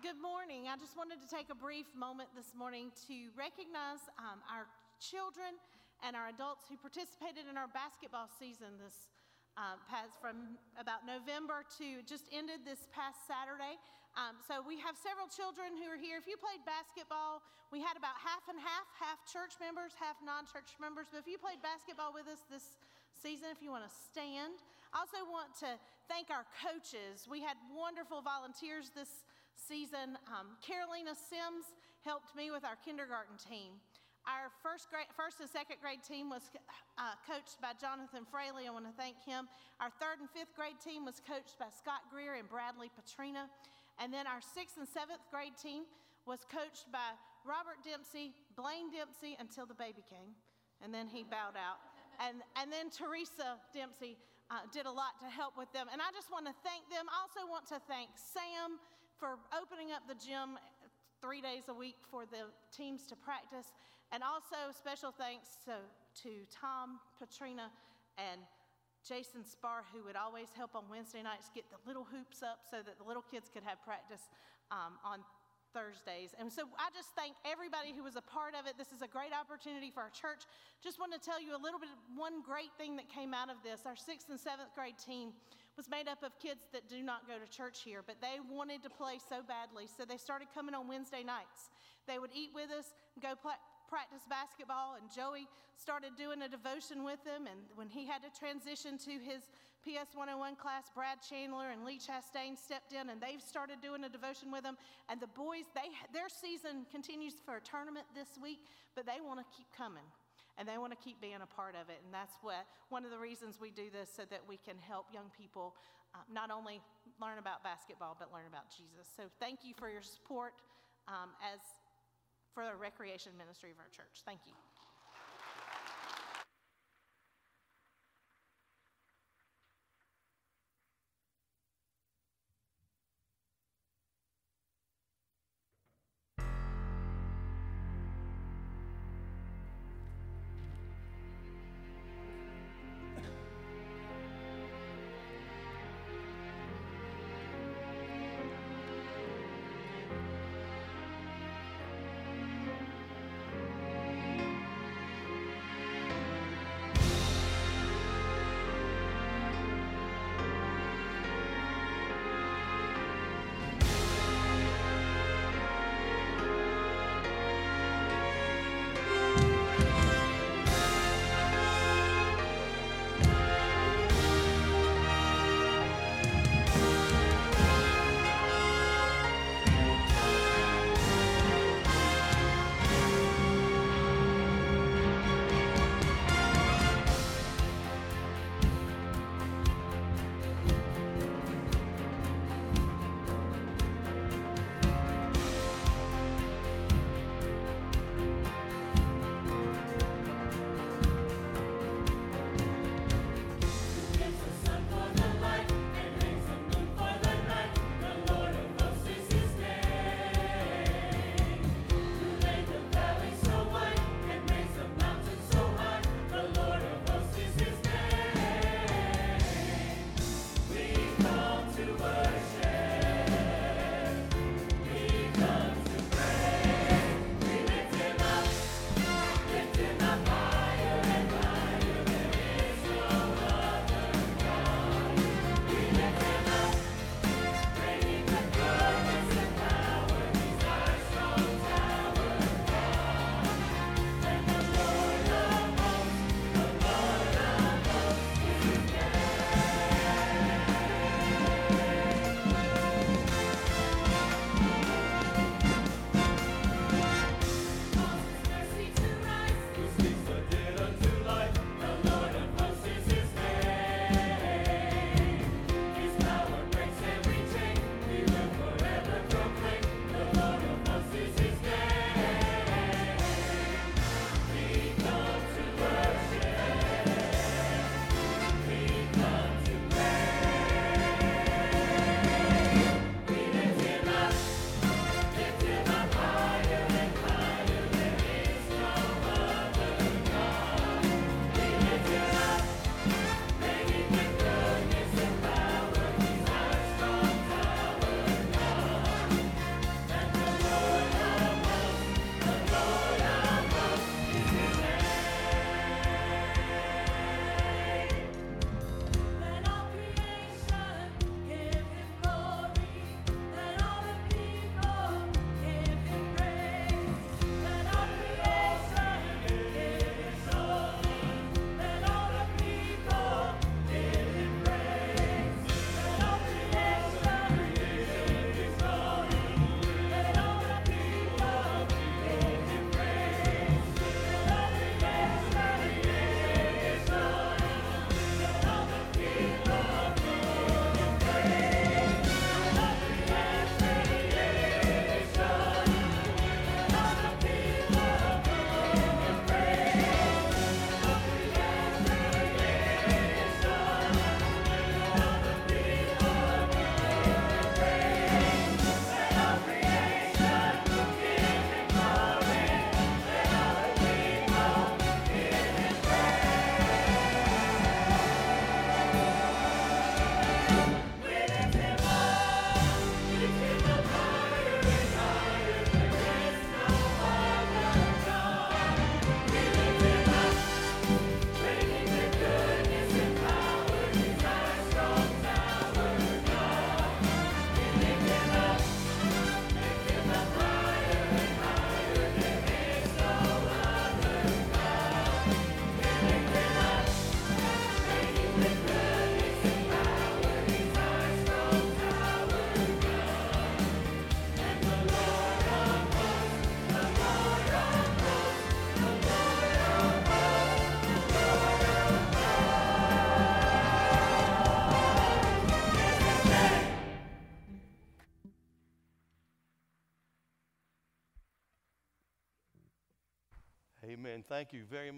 Good morning. I just wanted to take a brief moment this morning to recognize um, our children and our adults who participated in our basketball season this um, past from about November to just ended this past Saturday. Um, so we have several children who are here. If you played basketball, we had about half and half, half church members, half non-church members. But if you played basketball with us this season, if you want to stand, I also want to thank our coaches. We had wonderful volunteers this season. Um, Carolina Sims helped me with our kindergarten team. Our first, grade, first and second grade team was uh, coached by Jonathan Fraley. I want to thank him. Our third and fifth grade team was coached by Scott Greer and Bradley Petrina. And then our sixth and seventh grade team was coached by Robert Dempsey, Blaine Dempsey, until the baby came. And then he bowed out. And, and then Teresa Dempsey uh, did a lot to help with them. And I just want to thank them. I also want to thank Sam for opening up the gym three days a week for the teams to practice. And also, special thanks to, to Tom, Patrina, and Jason Spar, who would always help on Wednesday nights get the little hoops up so that the little kids could have practice um, on Thursdays. And so I just thank everybody who was a part of it. This is a great opportunity for our church. Just want to tell you a little bit, one great thing that came out of this. Our sixth and seventh grade team was made up of kids that do not go to church here, but they wanted to play so badly. So they started coming on Wednesday nights. They would eat with us, go play practice basketball, and Joey started doing a devotion with them. And when he had to transition to his PS 101 class, Brad Chandler and Lee Chastain stepped in, and they've started doing a devotion with them. And the boys, they, their season continues for a tournament this week, but they want to keep coming and they want to keep being a part of it. And that's what one of the reasons we do this so that we can help young people uh, not only learn about basketball but learn about Jesus. So thank you for your support um, as for the recreation ministry of our church. Thank you.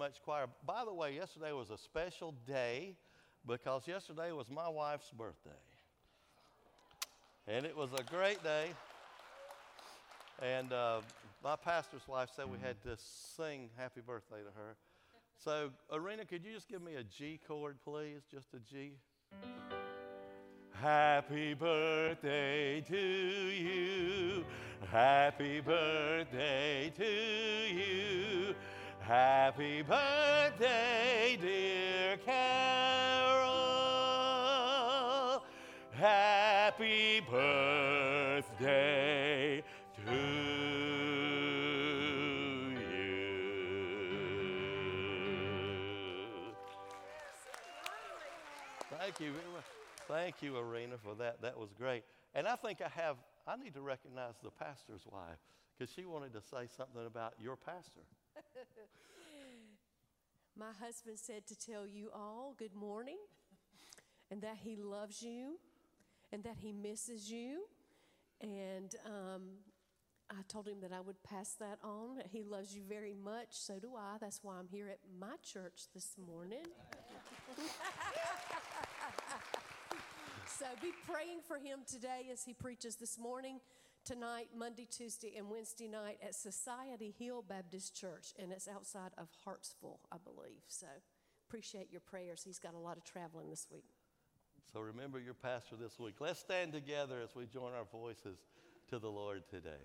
Much, choir. By the way, yesterday was a special day because yesterday was my wife's birthday. And it was a great day. And uh, my pastor's wife said we had to sing happy birthday to her. So, Arena, could you just give me a G chord, please? Just a G. Happy birthday to you. Happy birthday to you. Happy birthday, dear Carol. Happy birthday to you. Thank you very much. Thank you, Arena, for that. That was great. And I think I have, I need to recognize the pastor's wife because she wanted to say something about your pastor. My husband said to tell you all good morning and that he loves you and that he misses you. And um, I told him that I would pass that on. He loves you very much. So do I. That's why I'm here at my church this morning. so be praying for him today as he preaches this morning, tonight, Monday, Tuesday, and Wednesday night at Society Hill Baptist Church. And it's outside of Hartsville, I believe. So appreciate your prayers. He's got a lot of traveling this week. So remember your pastor this week. Let's stand together as we join our voices to the Lord today.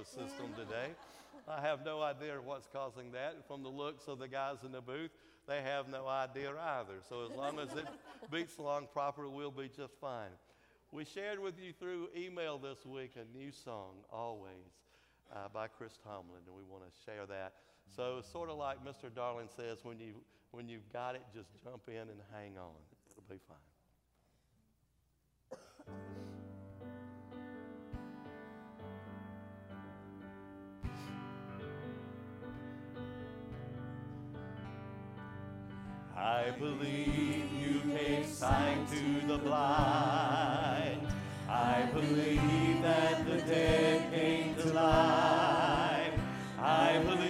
the system today. I have no idea what's causing that. From the looks of the guys in the booth, they have no idea either. So as long as it beats along proper, we'll be just fine. We shared with you through email this week a new song, Always, uh, by Chris Tomlin, and we want to share that. So sort of like Mr. Darling says, when, you, when you've got it, just jump in and hang on. It'll be fine. I believe you gave sight to the blind. I believe that the dead came to life. I believe.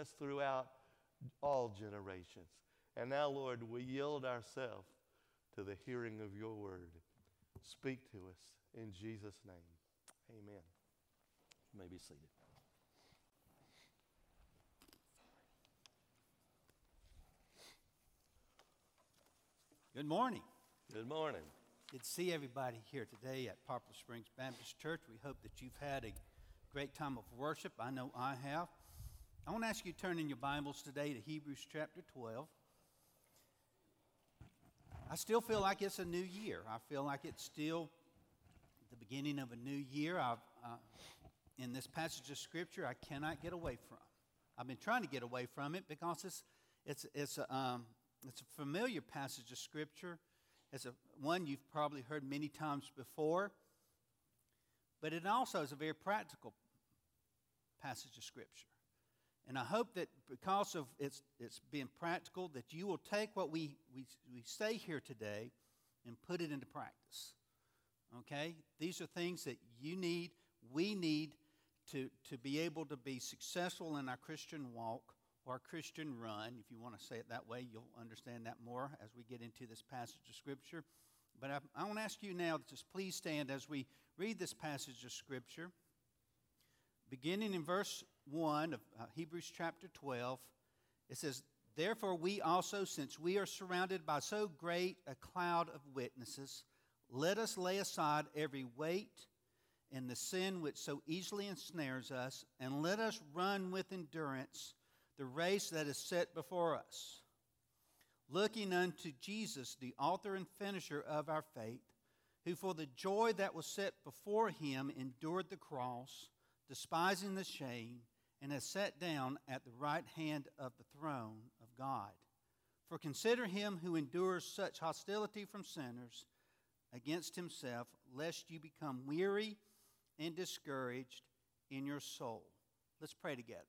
Faithfulness throughout all generations. And now, Lord, we yield ourselves to the hearing of your word. Speak to us in Jesus' name. Amen. You may be seated. Good morning. Good morning. Good to see everybody here today at Poplar Springs Baptist Church. We hope that you've had a great time of worship. I know I have. I want to ask you to turn in your Bibles today to Hebrews chapter 12. I still feel like it's a new year. I feel like it's still the beginning of a new year. I've, uh, in this passage of Scripture, I cannot get away from. I've been trying to get away from it because it's, it's, it's, a, um, it's a familiar passage of Scripture. It's a, one you've probably heard many times before, but it also is a very practical passage of Scripture. And I hope that because of its, its being practical, that you will take what we, we, we say here today and put it into practice. Okay? These are things that you need, we need to, to be able to be successful in our Christian walk or Christian run. If you want to say it that way, you'll understand that more as we get into this passage of Scripture. But I, I want to ask you now to just please stand as we read this passage of Scripture. Beginning in verse 1 of uh, Hebrews chapter 12, it says, Therefore, we also, since we are surrounded by so great a cloud of witnesses, let us lay aside every weight and the sin which so easily ensnares us, and let us run with endurance the race that is set before us. Looking unto Jesus, the author and finisher of our faith, who for the joy that was set before him endured the cross, despising the shame, and has sat down at the right hand of the throne of God. For consider him who endures such hostility from sinners against himself, lest you become weary and discouraged in your soul. Let's pray together.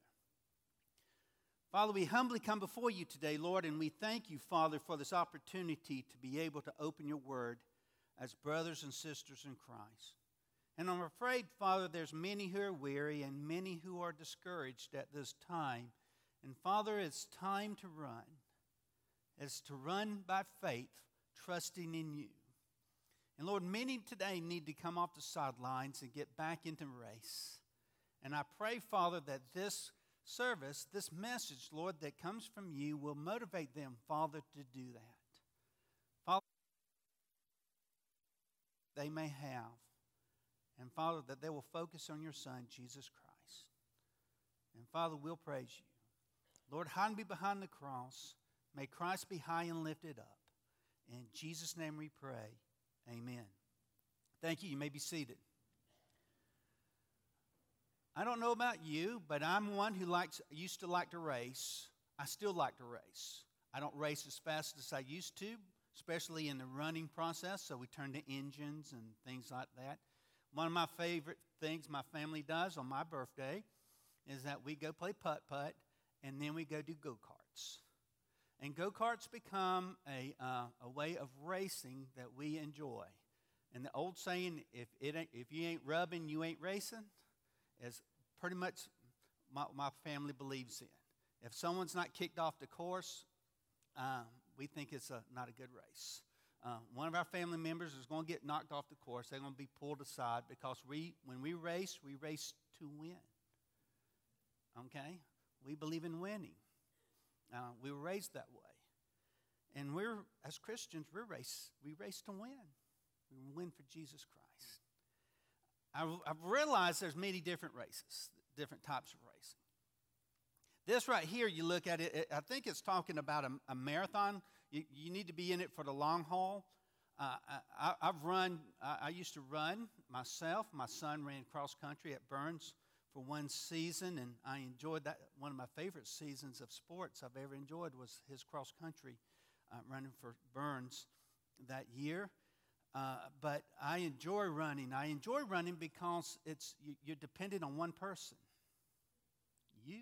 Father, we humbly come before you today, Lord, and we thank you, Father, for this opportunity to be able to open your word as brothers and sisters in Christ. And I'm afraid, Father, there's many who are weary and many who are discouraged at this time. And Father, it's time to run. It's to run by faith, trusting in you. And Lord, many today need to come off the sidelines and get back into race. And I pray, Father, that this service, this message, Lord, that comes from you will motivate them, Father, to do that. Father, they may have. And Father, that they will focus on your Son, Jesus Christ. And Father, we'll praise you. Lord, hide me behind the cross. May Christ be high and lifted up. In Jesus' name we pray. Amen. Thank you. You may be seated. I don't know about you, but I'm one who likes used to like to race. I still like to race. I don't race as fast as I used to, especially in the running process, so we turn to engines and things like that. One of my favorite things my family does on my birthday is that we go play putt putt and then we go do go karts. And go karts become a, uh, a way of racing that we enjoy. And the old saying, if, it ain't, if you ain't rubbing, you ain't racing, is pretty much my, my family believes in. If someone's not kicked off the course, um, we think it's a, not a good race. Uh, one of our family members is going to get knocked off the course. They're going to be pulled aside because we, when we race, we race to win. Okay? We believe in winning. Uh, we were raised that way. And we're, as Christians, we're race, we race to win. We win for Jesus Christ. I've, I've realized there's many different races, different types of racing. This right here, you look at it, it I think it's talking about a, a marathon. You, you, need to be in it for the long haul. Uh, I, have run, I, I used to run myself. My son ran cross country at Byrnes for one season, and I enjoyed that. One of my favorite seasons of sports I've ever enjoyed was his cross country uh, running for Byrnes that year. Uh, but I enjoy running. I enjoy running because it's you, you're dependent on one person. You.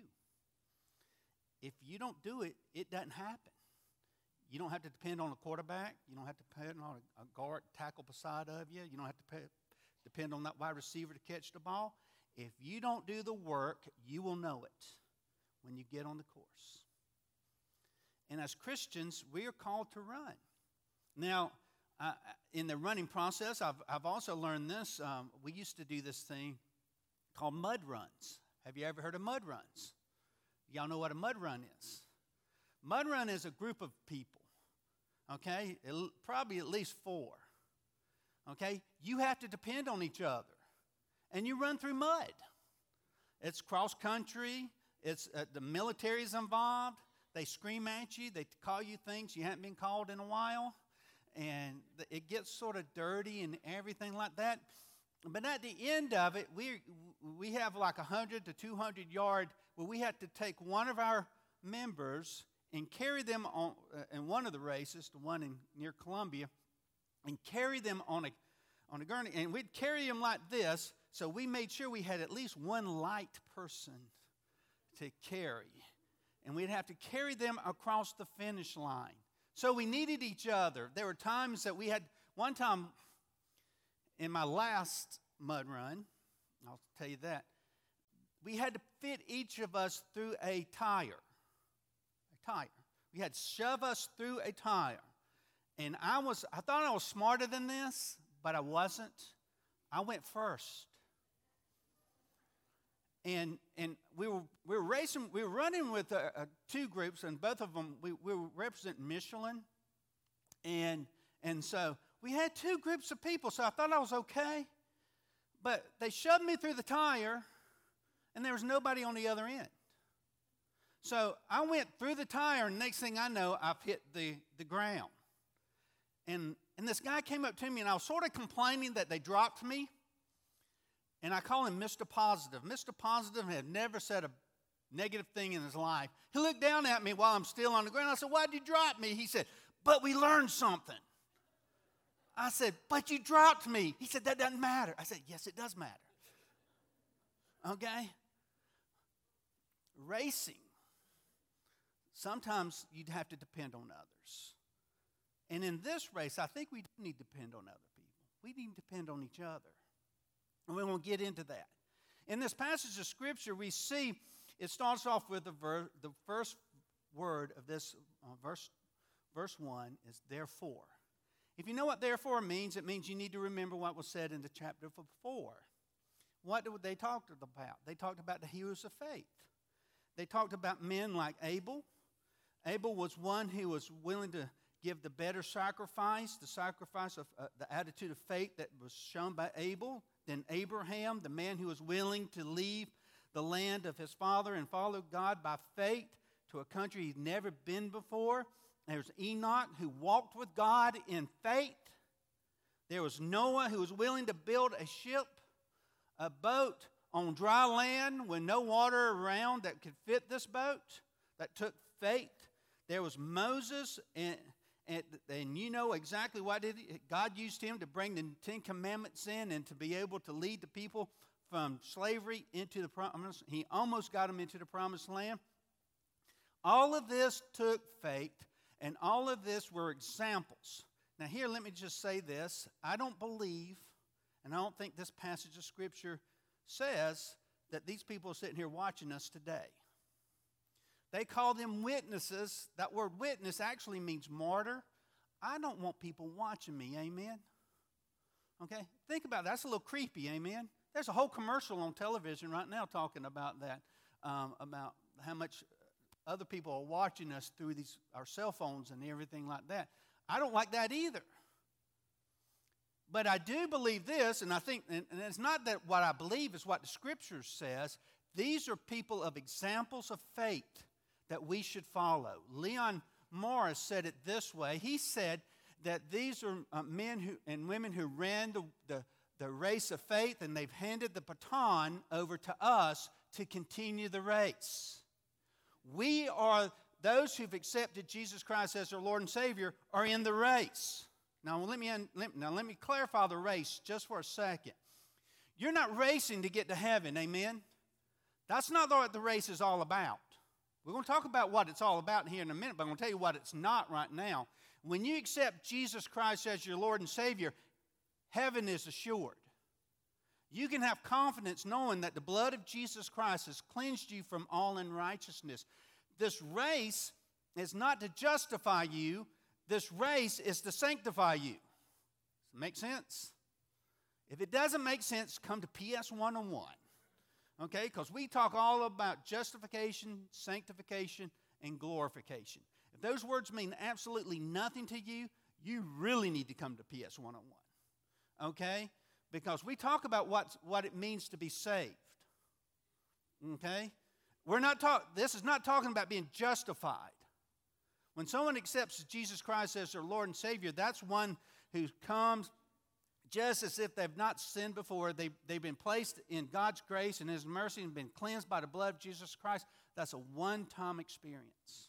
If you don't do it, it doesn't happen. You don't have to depend on a quarterback. You don't have to depend on a, guard tackle beside of you. You don't have to pay, depend on that wide receiver to catch the ball. If you don't do the work, you will know it when you get on the course. And as Christians, we are called to run. Now, uh, in the running process, I've, I've also learned this. Um, we used to do this thing called mud runs. Have you ever heard of mud runs? Y'all know what a mud run is? Mud run is a group of people, okay? Probably at least four, okay? You have to depend on each other, and you run through mud. It's cross country, it's uh, the military's involved. They scream at you, they call you things you haven't been called in a while, and it gets sort of dirty and everything like that. But at the end of it, we, we have like a 100 to 200 yard where we have to take one of our members and carry them on uh, in one of the races, the one in near Columbia, and carry them on a on a gurney, and we'd carry them like this. So we made sure we had at least one light person to carry, and we'd have to carry them across the finish line. So we needed each other. There were times that we had one time in my last mud run. I'll tell you that we had to fit each of us through a tire tire. We had shove us through a tire. And I was I thought I was smarter than this, but I wasn't. I went first. And and we were we were racing we were running with uh, uh, two groups and both of them we, we were representing Michelin. And and so we had two groups of people, so I thought I was okay. But they shoved me through the tire, and there was nobody on the other end. So I went through the tire, and next thing I know, I've hit the, the ground. And, and this guy came up to me, and I was sort of complaining that they dropped me. And I call him Mr. Positive. Mr. Positive had never said a negative thing in his life. He looked down at me while I'm still on the ground. I said, Why'd you drop me? He said, But we learned something. I said, But you dropped me. He said, That doesn't matter. I said, Yes, it does matter. Okay? Racing Sometimes you'd have to depend on others. And in this race, I think we need to depend on other people. We need to depend on each other. And we won't get into that. In this passage of Scripture, we see it starts off with the, ver- the first word of this uh, verse, verse 1 is therefore. If you know what therefore means, it means you need to remember what was said in the chapter before. What did they talk about? They talked about the heroes of faith. They talked about men like Abel, Abel was one who was willing to give the better sacrifice, the sacrifice of uh, the attitude of faith that was shown by Abel. Then Abraham, the man who was willing to leave the land of his father and follow God by faith to a country he'd never been before. There's Enoch who walked with God in faith. There was Noah who was willing to build a ship, a boat on dry land with no water around that could fit this boat. That took faith. There was Moses, and, and, and you know exactly what did he, God used him to bring the Ten Commandments in and to be able to lead the people from slavery into the promise. He almost got them into the promised land. All of this took faith, and all of this were examples. Now, here, let me just say this. I don't believe, and I don't think this passage of Scripture says that these people are sitting here watching us today. They call them witnesses. That word witness actually means martyr. I don't want people watching me, amen? Okay? Think about that. That's a little creepy, amen? There's a whole commercial on television right now talking about that, um, about how much other people are watching us through these our cell phones and everything like that. I don't like that either. But I do believe this, and I think, and, it's not that what I believe is what the scripture says. These are people of examples of faith that we should follow. Leon Morris said it this way He said that these are uh, men who, and women who ran the, the, the race of faith, and they've handed the baton over to us to continue the race. We are those who've accepted Jesus Christ as their Lord and Savior are in the race. Now let me now let me clarify the race just for a second. You're not racing to get to heaven, amen. That's not what the race is all about. We're going to talk about what it's all about here in a minute, but I'm going to tell you what it's not right now. When you accept Jesus Christ as your Lord and Savior, heaven is assured. You can have confidence knowing that the blood of Jesus Christ has cleansed you from all unrighteousness. This race is not to justify you, this race is to sanctify you. Does it make sense? If it doesn't make sense, come to PS 101. Okay? Because we talk all about justification, sanctification, and glorification. If those words mean absolutely nothing to you, you really need to come to PS 101. Okay? Because we talk about what, what it means to be saved. Okay? We're not talk, this is not talking about being justified. When someone accepts Jesus Christ as their Lord and Savior, that's one who comes just as if they've not sinned before. They, they've been placed in God's grace and His mercy and been cleansed by the blood of Jesus Christ. That's a one time experience.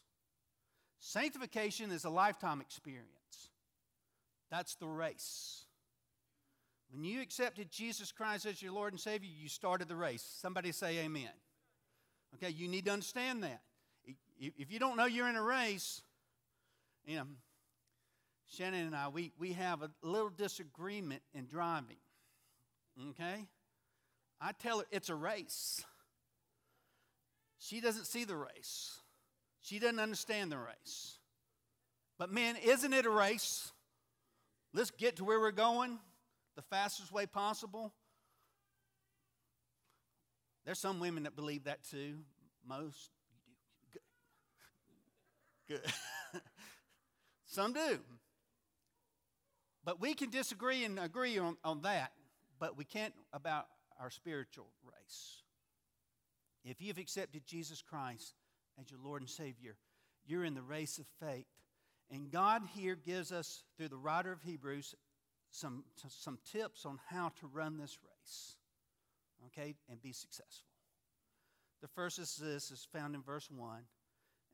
Sanctification is a lifetime experience. That's the race. When you accepted Jesus Christ as your Lord and Savior, you started the race. Somebody say amen. Okay, you need to understand that. If you don't know you're in a race, you know, Shannon and I, we, we have a little disagreement in driving. Okay? I tell her it's a race. She doesn't see the race, she doesn't understand the race. But man, isn't it a race? Let's get to where we're going the fastest way possible. There's some women that believe that too. Most. Good. Good. some do. But we can disagree and agree on, on that, but we can't about our spiritual race. If you've accepted Jesus Christ as your Lord and Savior, you're in the race of faith. And God here gives us, through the writer of Hebrews, some, some tips on how to run this race, okay, and be successful. The first is this is found in verse 1,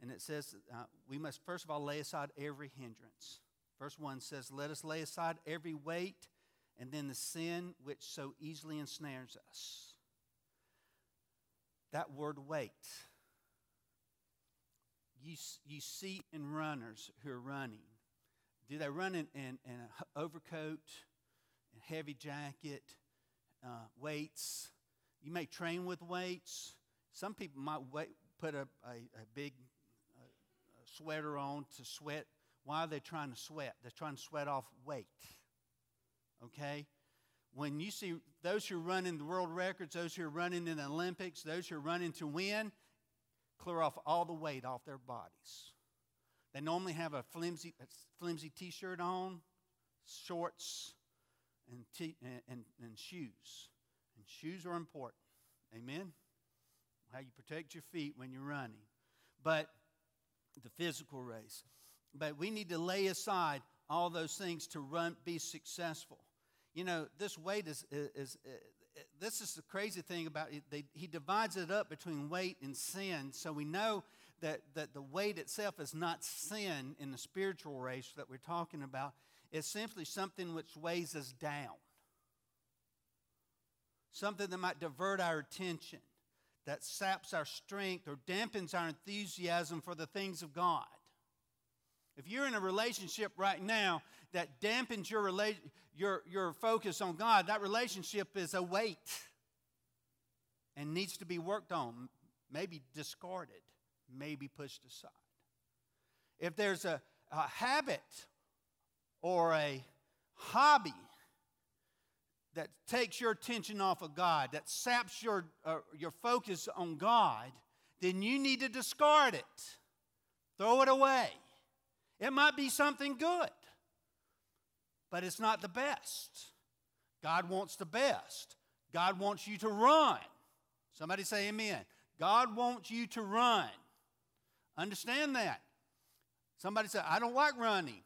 and it says uh, we must first of all lay aside every hindrance. Verse 1 says, Let us lay aside every weight and then the sin which so easily ensnares us. That word weight, you, you see in runners who are running. Do they run in, in, in an overcoat, a heavy jacket, uh, weights? You may train with weights. Some people might wait, put a, a, a big uh, sweater on to sweat why are they trying to sweat? They're trying to sweat off weight. Okay? When you see those who run in the world records, those who are running in the Olympics, those who are running to win, clear off all the weight off their bodies. They normally have a flimsy, flimsy t shirt on, shorts, and, t- and, and, and shoes. And shoes are important. Amen? How you protect your feet when you're running. But the physical race. But we need to lay aside all those things to run, be successful. You know, this weight is, is, is this is the crazy thing about it. They, he divides it up between weight and sin. So we know that, that the weight itself is not sin in the spiritual race that we're talking about. It's simply something which weighs us down, something that might divert our attention, that saps our strength or dampens our enthusiasm for the things of God. If you're in a relationship right now that dampens your, rela- your, your focus on God, that relationship is a weight and needs to be worked on, maybe discarded, maybe pushed aside. If there's a, a habit or a hobby that takes your attention off of God, that saps your, uh, your focus on God, then you need to discard it. Throw it away. It might be something good, but it's not the best. God wants the best. God wants you to run. Somebody say amen. God wants you to run. Understand that. Somebody said, I don't like running.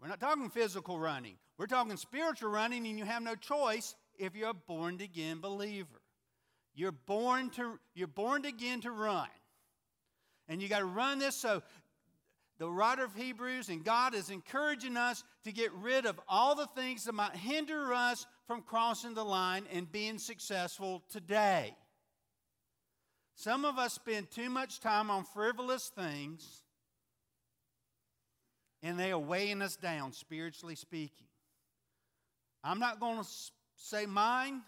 We're not talking physical running. We're talking spiritual running, and you have no choice if you're a born again believer. You're born to you're born again to run. And you got to run this so the writer of Hebrews and God is encouraging us to get rid of all the things that might hinder us from crossing the line and being successful today. Some of us spend too much time on frivolous things and they are weighing us down, spiritually speaking. I'm not going to say mine,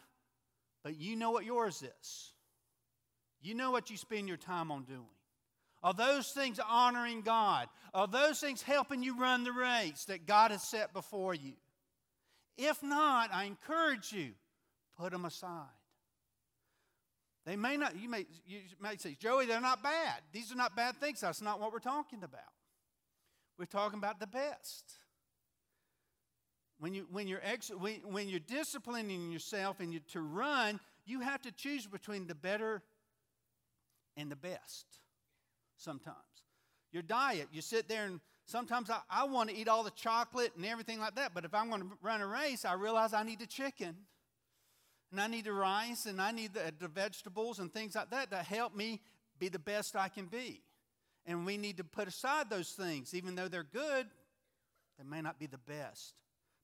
but you know what yours is. You know what you spend your time on doing. Are those things honoring God? Are those things helping you run the race that God has set before you? If not, I encourage you, put them aside. They may not, you may, you may say, Joey, they're not bad. These are not bad things. That's not what we're talking about. We're talking about the best. When, you, when, you're ex, when, when you're disciplining yourself and you to run, you have to choose between the better and the best sometimes. Your diet, you sit there and sometimes I, I want to eat all the chocolate and everything like that, but if I'm going to run a race, I realize I need the chicken and I need the rice and I need the, the vegetables and things like that that help me be the best I can be. And we need to put aside those things, even though they're good, they may not be the best.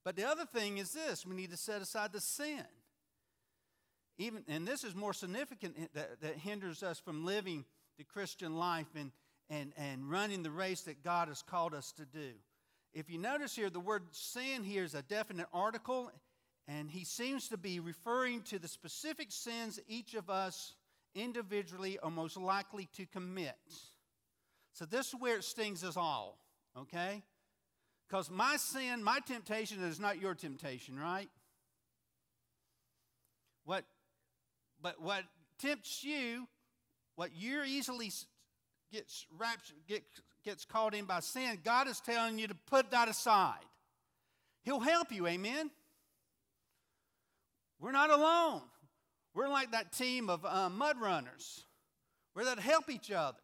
But the other thing is this we need to set aside the sin. Even, and this is more significant eh, that, that hinders us from living the Christian life and, and, and running the race that God has called us to do. If you notice here, the word sin here is a definite article, and he seems to be referring to the specific sins each of us individually are most likely to commit. So this is where it stings us all, okay? Because my sin, my temptation is not your temptation, right? What, but what tempts you, what you're easily gets get, gets caught in by sin, God is telling you to put that aside. He'll help you, amen? We're not alone. We're like that team of uh, mud runners. We're to help each other.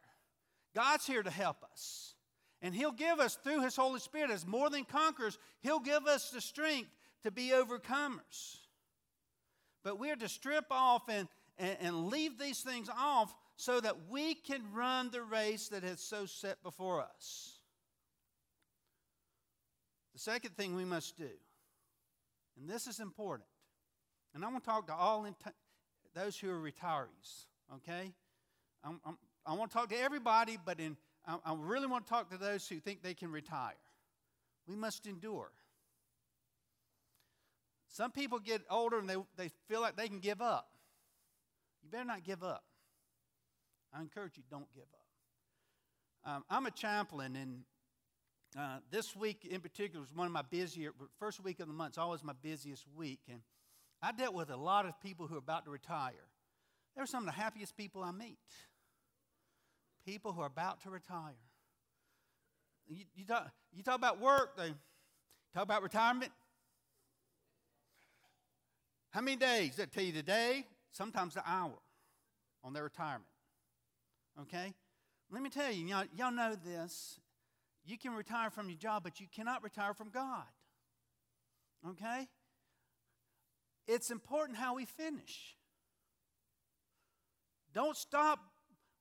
God's here to help us. And He'll give us, through His Holy Spirit, as more than conquerors, He'll give us the strength to be overcomers. But we're to strip off and, and, and leave these things off so that we can run the race that has so set before us. The second thing we must do, and this is important, and I want to talk to all those who are retirees, okay? I'm, I'm, I want to talk to everybody, but in, I, I really want to talk to those who think they can retire. We must endure. Some people get older and they, they feel like they can give up. You better not give up. I encourage you, don't give up. Um, I'm a chaplain, and uh, this week in particular was one of my busier, first week of the month is always my busiest week. And I dealt with a lot of people who are about to retire. They're some of the happiest people I meet people who are about to retire. You, you, talk, you talk about work, they talk about retirement. How many days? They tell you the day, sometimes the hour on their retirement. Okay? Let me tell you, y'all, y'all know this. You can retire from your job, but you cannot retire from God. Okay? It's important how we finish. Don't stop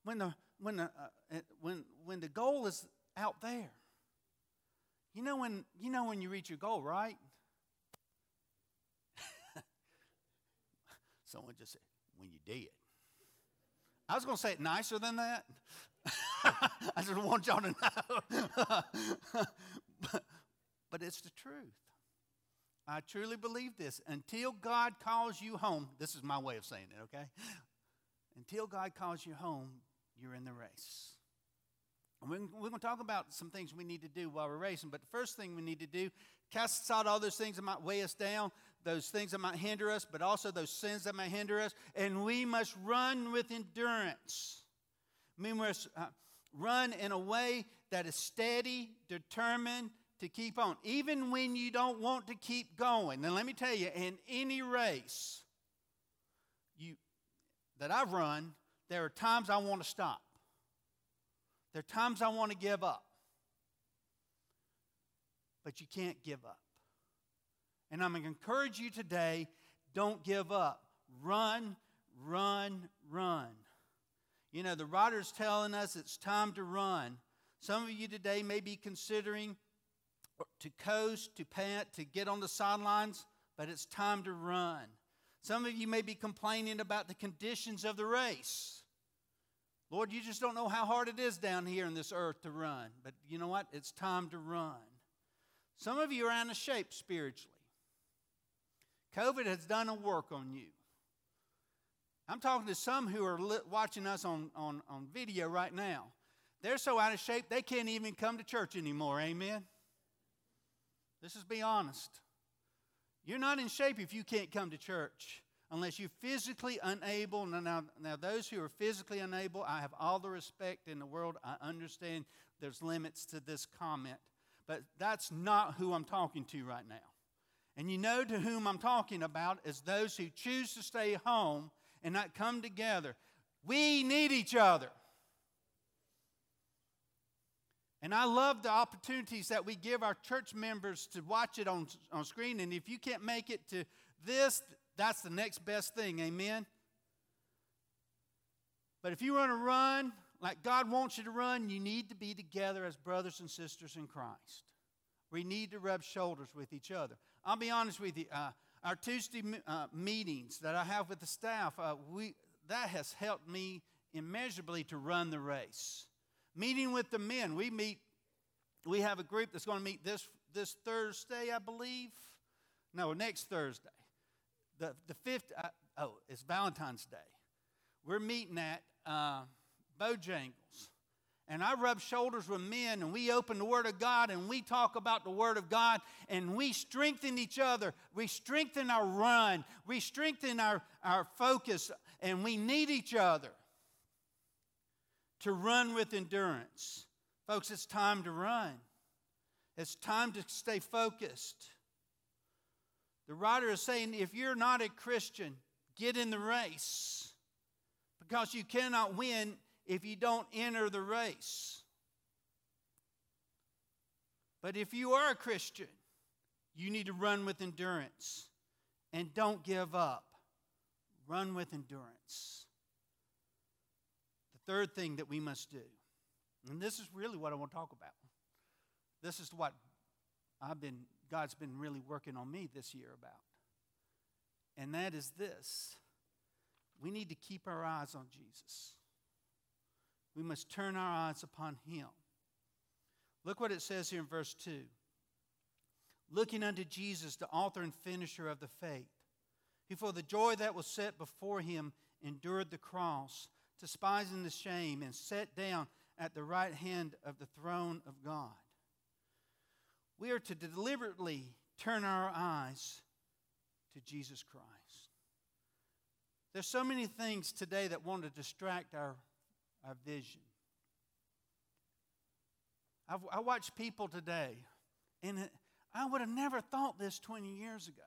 when the, when the, uh, when, when the goal is out there. You know when, you know when you reach your goal, right? Someone just said, when you did. I was going to say it nicer than that. I just want y'all to know. but, it's the truth. I truly believe this. Until God calls you home, this is my way of saying it, okay? Until God calls you home, you're in the race. We're, we're going to talk about some things we need to do while we're racing, but the first thing we need to do, cast aside all those things that might weigh us down, those things that might hinder us, but also those sins that might hinder us, and we must run with endurance. We must uh, run in a way that is steady, determined to keep on, even when you don't want to keep going. And let me tell you, in any race you, that I've run, there are times I want to stop. There are times I want to give up. But you can't give up. And I'm going to encourage you today don't give up. Run, run, run. You know, the writer's telling us it's time to run. Some of you today may be considering to coast, to pant, to get on the sidelines, but it's time to run. Some of you may be complaining about the conditions of the race. Lord, you just don't know how hard it is down here in this earth to run. But you know what? It's time to run. Some of you are out of shape spiritually. COVID has done a work on you. I'm talking to some who are li- watching us on, on, on video right now. They're so out of shape, they can't even come to church anymore. Amen? Let's just be honest. You're not in shape if you can't come to church unless you're physically unable. Now, now, those who are physically unable, I have all the respect in the world. I understand there's limits to this comment, but that's not who I'm talking to right now. And you know to whom I'm talking about is those who choose to stay home and not come together. We need each other. And I love the opportunities that we give our church members to watch it on, on screen. And if you can't make it to this, that's the next best thing. Amen? But if you want to run like God wants you to run, you need to be together as brothers and sisters in Christ. We need to rub shoulders with each other. I'll be honest with you. Uh, our Tuesday uh, meetings that I have with the staff, uh, we, that has helped me immeasurably to run the race. Meeting with the men, we meet. We have a group that's going to meet this this Thursday, I believe. No, next Thursday the, the fifth, uh, oh, it's Valentine's Day. We're meeting at uh, Bojangles. And I rub shoulders with men, and we open the Word of God, and we talk about the Word of God, and we strengthen each other. We strengthen our run. We strengthen our, our focus, and we need each other to run with endurance. Folks, it's time to run. It's time to stay focused. The writer is saying if you're not a Christian, get in the race because you cannot win if you don't enter the race. But if you are a Christian, you need to run with endurance and don't give up. Run with endurance. The third thing that we must do, and this is really what I want to talk about. This is what I've been God's been really working on me this year about. And that is this we need to keep our eyes on Jesus. We must turn our eyes upon Him. Look what it says here in verse 2 looking unto Jesus, the author and finisher of the faith, who for the joy that was set before him endured the cross, despising the shame, and sat down at the right hand of the throne of God we are to deliberately turn our eyes to Jesus Christ. There's so many things today that want to distract our, our vision. I've, I watch people today, and I would have never thought this 20 years ago,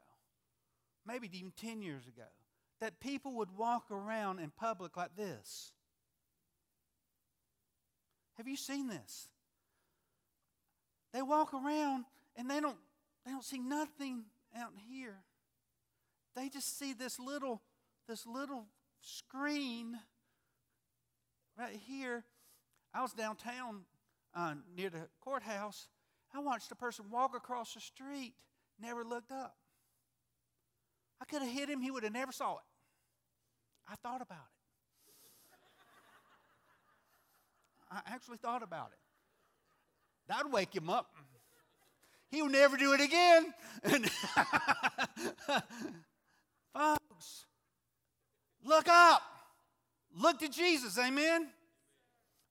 maybe even 10 years ago, that people would walk around in public like this. Have you seen this? they walk around and they don't, they don't see nothing out here. They just see this little, this little screen right here. I was downtown uh, near the courthouse. I watched a person walk across the street, never looked up. I could have hit him, he would have never saw it. I thought about it. I actually thought about it. That'd wake him up. He'll never do it again. Folks, look up. Look to Jesus. Amen.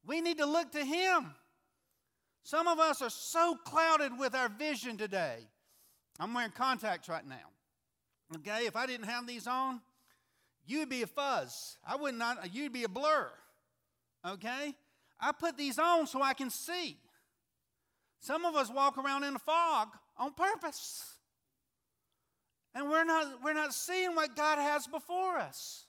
We need to look to Him. Some of us are so clouded with our vision today. I'm wearing contacts right now. Okay, if I didn't have these on, you'd be a fuzz. I would not, you'd be a blur. Okay? I put these on so I can see. Some of us walk around in a fog on purpose. And we're not, we're not seeing what God has before us.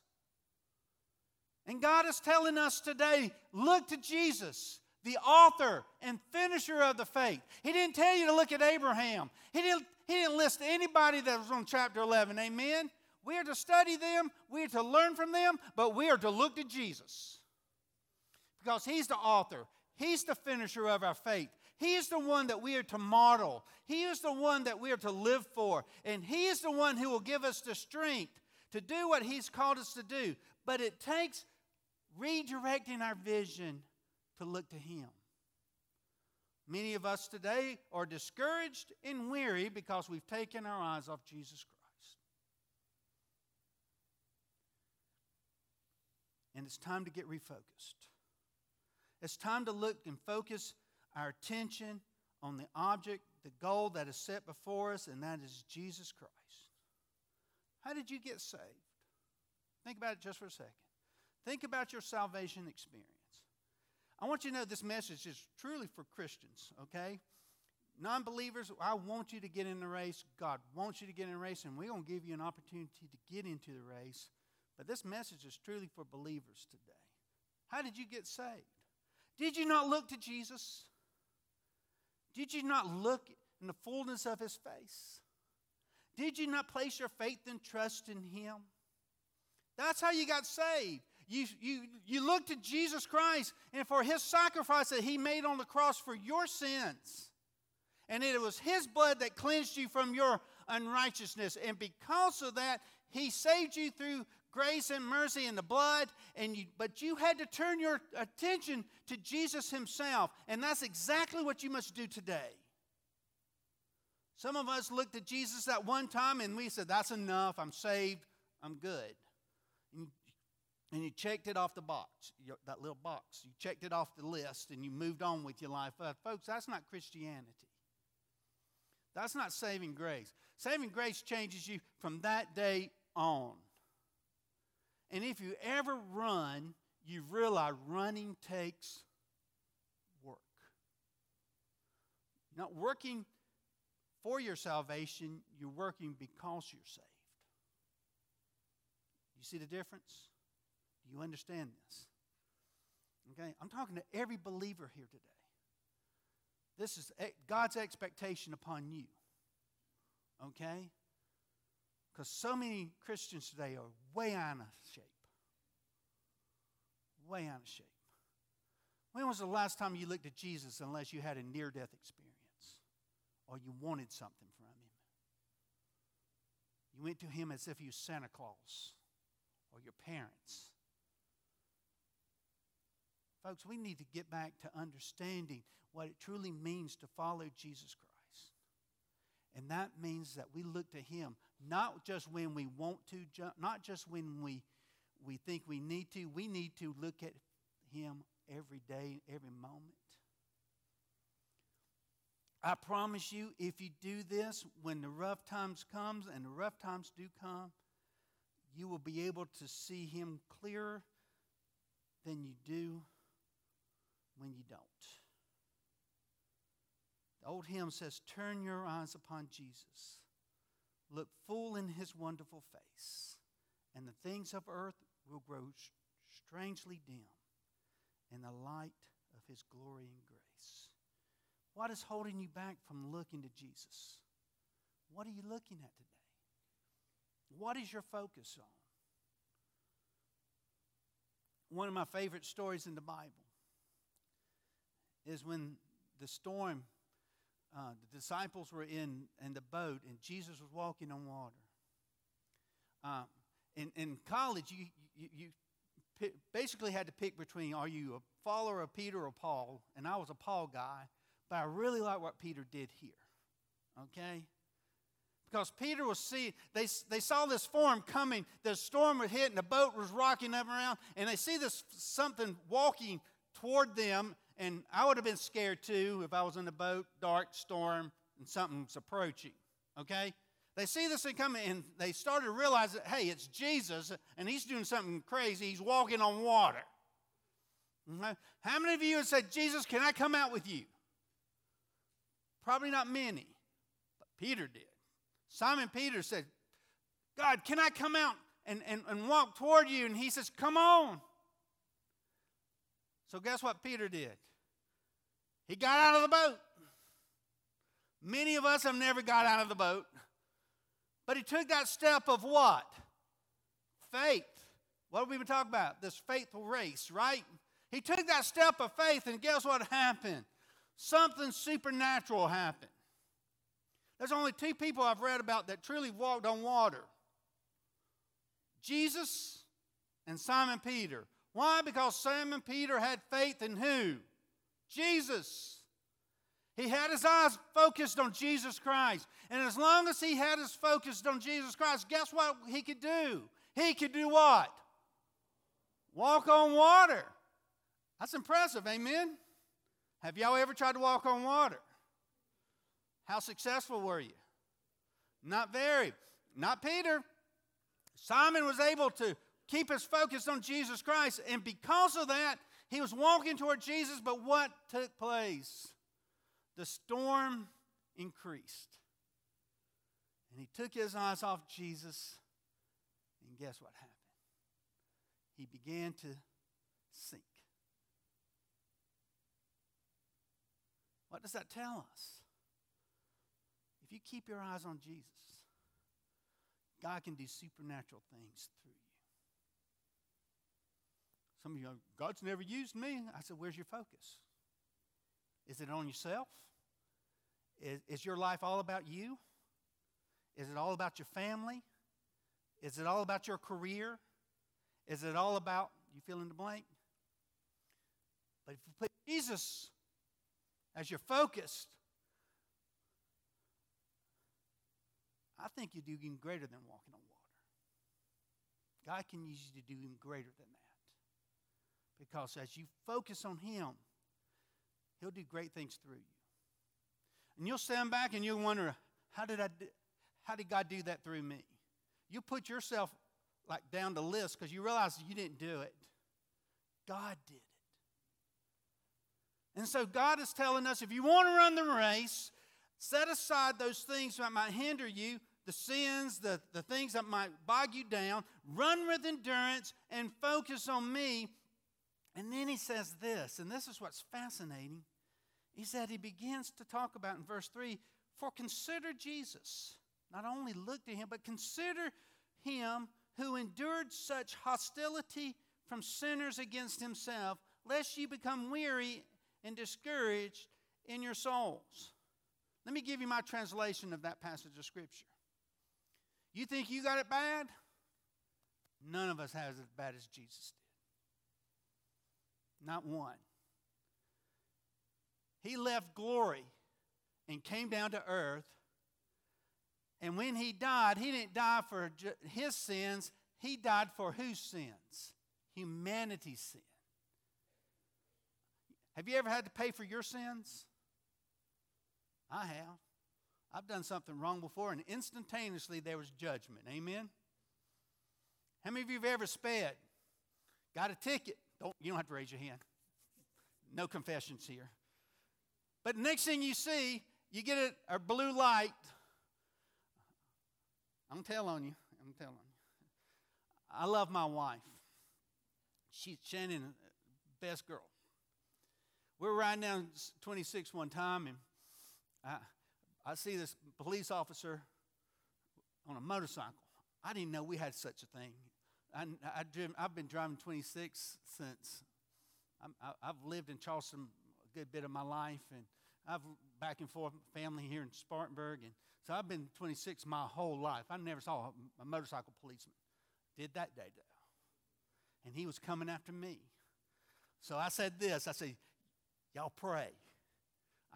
And God is telling us today look to Jesus, the author and finisher of the faith. He didn't tell you to look at Abraham, He didn't, he didn't list anybody that was on chapter 11. Amen? We are to study them, we are to learn from them, but we are to look to Jesus. Because He's the author, He's the finisher of our faith. He is the one that we are to model. He is the one that we are to live for. And He is the one who will give us the strength to do what He's called us to do. But it takes redirecting our vision to look to Him. Many of us today are discouraged and weary because we've taken our eyes off Jesus Christ. And it's time to get refocused. It's time to look and focus our attention on the object, the goal that is set before us, and that is Jesus Christ. How did you get saved? Think about it just for a second. Think about your salvation experience. I want you to know this message is truly for Christians, okay? Non believers, I want you to get in the race. God wants you to get in the race, and we're going to give you an opportunity to get into the race. But this message is truly for believers today. How did you get saved? Did you not look to Jesus? Did you not look in the fullness of his face? Did you not place your faith and trust in him? That's how you got saved. You, you, you looked to Jesus Christ and for his sacrifice that he made on the cross for your sins. And it was his blood that cleansed you from your unrighteousness. And because of that, he saved you through grace and mercy and the blood. And you, but you had to turn your attention to Jesus himself. And that's exactly what you must do today. Some of us looked at Jesus at one time and we said, That's enough. I'm saved. I'm good and you checked it off the box, that little box. You checked it off the list and you moved on with your life. Uh, folks, that's not Christianity. That's not saving grace. Saving grace changes you from that day on. And if you ever run, you realize running takes work. You're not working for your salvation, you're working because you're saved. You see the difference? Do you understand this? Okay, I'm talking to every believer here today. This is God's expectation upon you. Okay? Because so many Christians today are way out of shape. Way out of shape. When was the last time you looked at Jesus unless you had a near death experience or you wanted something from him? You went to him as if he was Santa Claus or your parents Folks, we need to get back to understanding what it truly means to follow Jesus Christ. And that means that we look to Him not just when we want to, not just when we, we think we need to. We need to look at Him every day, every moment. I promise you, if you do this, when the rough times comes, and the rough times do come, you will be able to see Him clearer than you do when you don't. The old hymn says, Turn your eyes upon Jesus, look full in his wonderful face, and the things of earth will grow strangely dim in the light of his glory and grace. What is holding you back from looking to Jesus? What are you looking at today? What is your focus on? One of my favorite stories in the Bible is when the storm, uh, the disciples were in, in the boat and Jesus was walking on water. Uh, in, in college, you, you, you basically had to pick between are you a follower of Peter or Paul? And I was a Paul guy, but I really like what Peter did here. Okay? Because Peter was seeing, they, they saw this form coming, the storm was hitting, the boat was rocking up around, and they see this something walking toward them, and I would have been scared too if I was in the boat, dark storm, and something's approaching. Okay? They see this thing coming and they started to realize that, hey, it's Jesus and he's doing something crazy. He's walking on water. How many of you have said, Jesus, can I come out with you? Probably not many, but Peter did. Simon Peter said, God, can I come out and, and, and walk toward you? And he says, Come on. So, guess what Peter did? He got out of the boat. Many of us have never got out of the boat. But he took that step of what? Faith. What have we been talking about? This faithful race, right? He took that step of faith, and guess what happened? Something supernatural happened. There's only two people I've read about that truly walked on water Jesus and Simon Peter. Why? Because Simon Peter had faith in who? Jesus. He had his eyes focused on Jesus Christ. And as long as he had his focus on Jesus Christ, guess what he could do? He could do what? Walk on water. That's impressive, amen? Have y'all ever tried to walk on water? How successful were you? Not very. Not Peter. Simon was able to keep his focus on Jesus Christ, and because of that, he was walking toward Jesus, but what took place? the storm increased. And he took his eyes off Jesus, and guess what happened? He began to sink. What does that tell us? If you keep your eyes on Jesus, God can do supernatural things through. Some of you go, God's never used me. I said, Where's your focus? Is it on yourself? Is, is your life all about you? Is it all about your family? Is it all about your career? Is it all about, you fill in the blank? But if you put Jesus as your focus, I think you do even greater than walking on water. God can use you to do even greater than that. Because as you focus on Him, He'll do great things through you. And you'll stand back and you'll wonder, how did I do, how did God do that through me? You put yourself like down the list because you realize you didn't do it. God did it. And so God is telling us if you want to run the race, set aside those things that might hinder you, the sins, the, the things that might bog you down, run with endurance and focus on me. And then he says this, and this is what's fascinating is that he begins to talk about in verse 3 for consider Jesus. Not only look to him, but consider him who endured such hostility from sinners against himself, lest you become weary and discouraged in your souls. Let me give you my translation of that passage of Scripture. You think you got it bad? None of us has it as bad as Jesus did. Not one. He left glory and came down to earth. And when he died, he didn't die for his sins, he died for whose sins? Humanity's sin. Have you ever had to pay for your sins? I have. I've done something wrong before, and instantaneously there was judgment. Amen? How many of you have ever sped? Got a ticket? Don't, you don't have to raise your hand. No confessions here. But next thing you see, you get a, a blue light. I'm telling you. I'm telling you. I love my wife. She's Shannon, best girl. we're riding down 26 one time, and I, I see this police officer on a motorcycle. I didn't know we had such a thing. I, I I've been driving 26 since i have lived in Charleston a good bit of my life, and I've back and forth family here in Spartanburg, and so I've been 26 my whole life. I never saw a, a motorcycle policeman. Did that day though, and he was coming after me. So I said this. I said, "Y'all pray."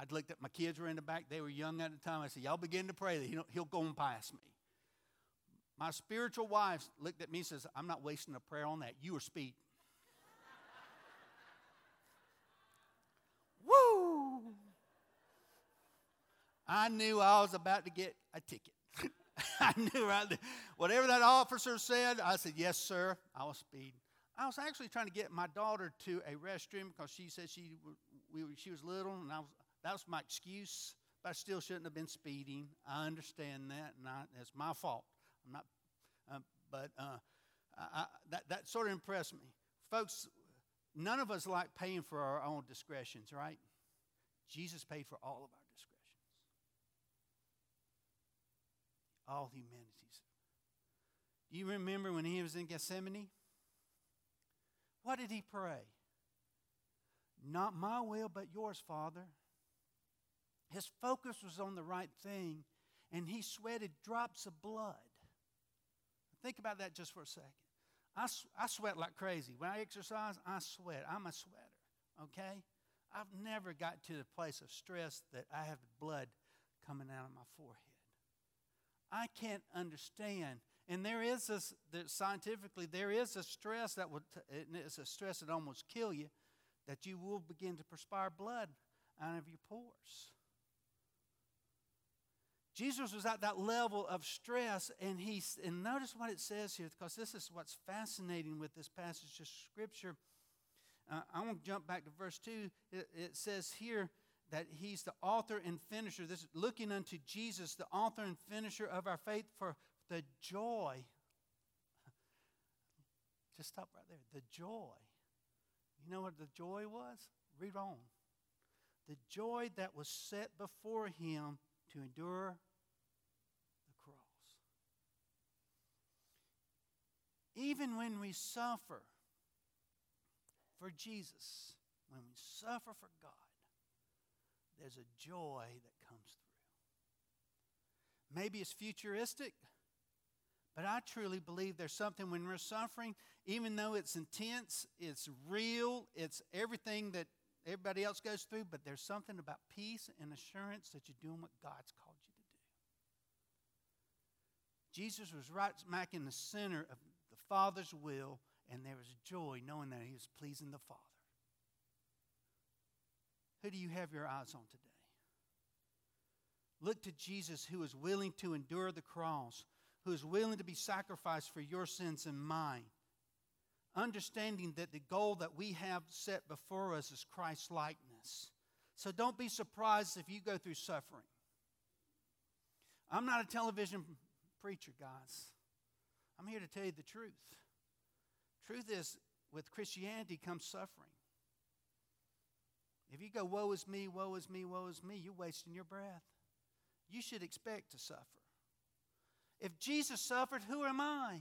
I'd looked at my kids were in the back. They were young at the time. I said, "Y'all begin to pray that he'll, he'll go and pass me." My spiritual wife looked at me and says, I'm not wasting a prayer on that. You are speeding. Woo! I knew I was about to get a ticket. I knew right there. Whatever that officer said, I said, Yes, sir. I was speeding. I was actually trying to get my daughter to a restroom because she said she, we, she was little, and I was, that was my excuse. But I still shouldn't have been speeding. I understand that, and I, it's my fault. I'm not, uh, but uh, I, that, that sort of impressed me. Folks, none of us like paying for our own discretions, right? Jesus paid for all of our discretions, all humanity's. Do you remember when he was in Gethsemane? What did he pray? Not my will, but yours, Father. His focus was on the right thing, and he sweated drops of blood. Think about that just for a second. I, I sweat like crazy. When I exercise, I sweat. I'm a sweater, okay? I've never got to the place of stress that I have blood coming out of my forehead. I can't understand. And there is this, that scientifically, there is a stress that would, it's a stress that almost kill you, that you will begin to perspire blood out of your pores. Jesus was at that level of stress, and he and notice what it says here, because this is what's fascinating with this passage of Scripture. Uh, I want to jump back to verse 2. It, it, says here that he's the author and finisher. This looking unto Jesus, the author and finisher of our faith, for the joy. Just stop right there. The joy. You know what the joy was? Read on. The joy that was set before him to endure Even when we suffer for Jesus, when we suffer for God, there's a joy that comes through. Maybe it's futuristic, but I truly believe there's something when we're suffering, even though it's intense, it's real, it's everything that everybody else goes through, but there's something about peace and assurance that you're doing what God's called you to do. Jesus was right smack in the center of Father's will, and there was joy knowing that he was pleasing the Father. Who do you have your eyes on today? Look to Jesus who is willing to endure the cross, who is willing to be sacrificed for your sins and mine. Understanding that the goal that we have set before us is Christ's likeness. So don't be surprised if you go through suffering. I'm not a television preacher, guys. I'm here to tell you the truth. Truth is, with Christianity comes suffering. If you go, woe is me, woe is me, woe is me, you're wasting your breath. You should expect to suffer. If Jesus suffered, who am I?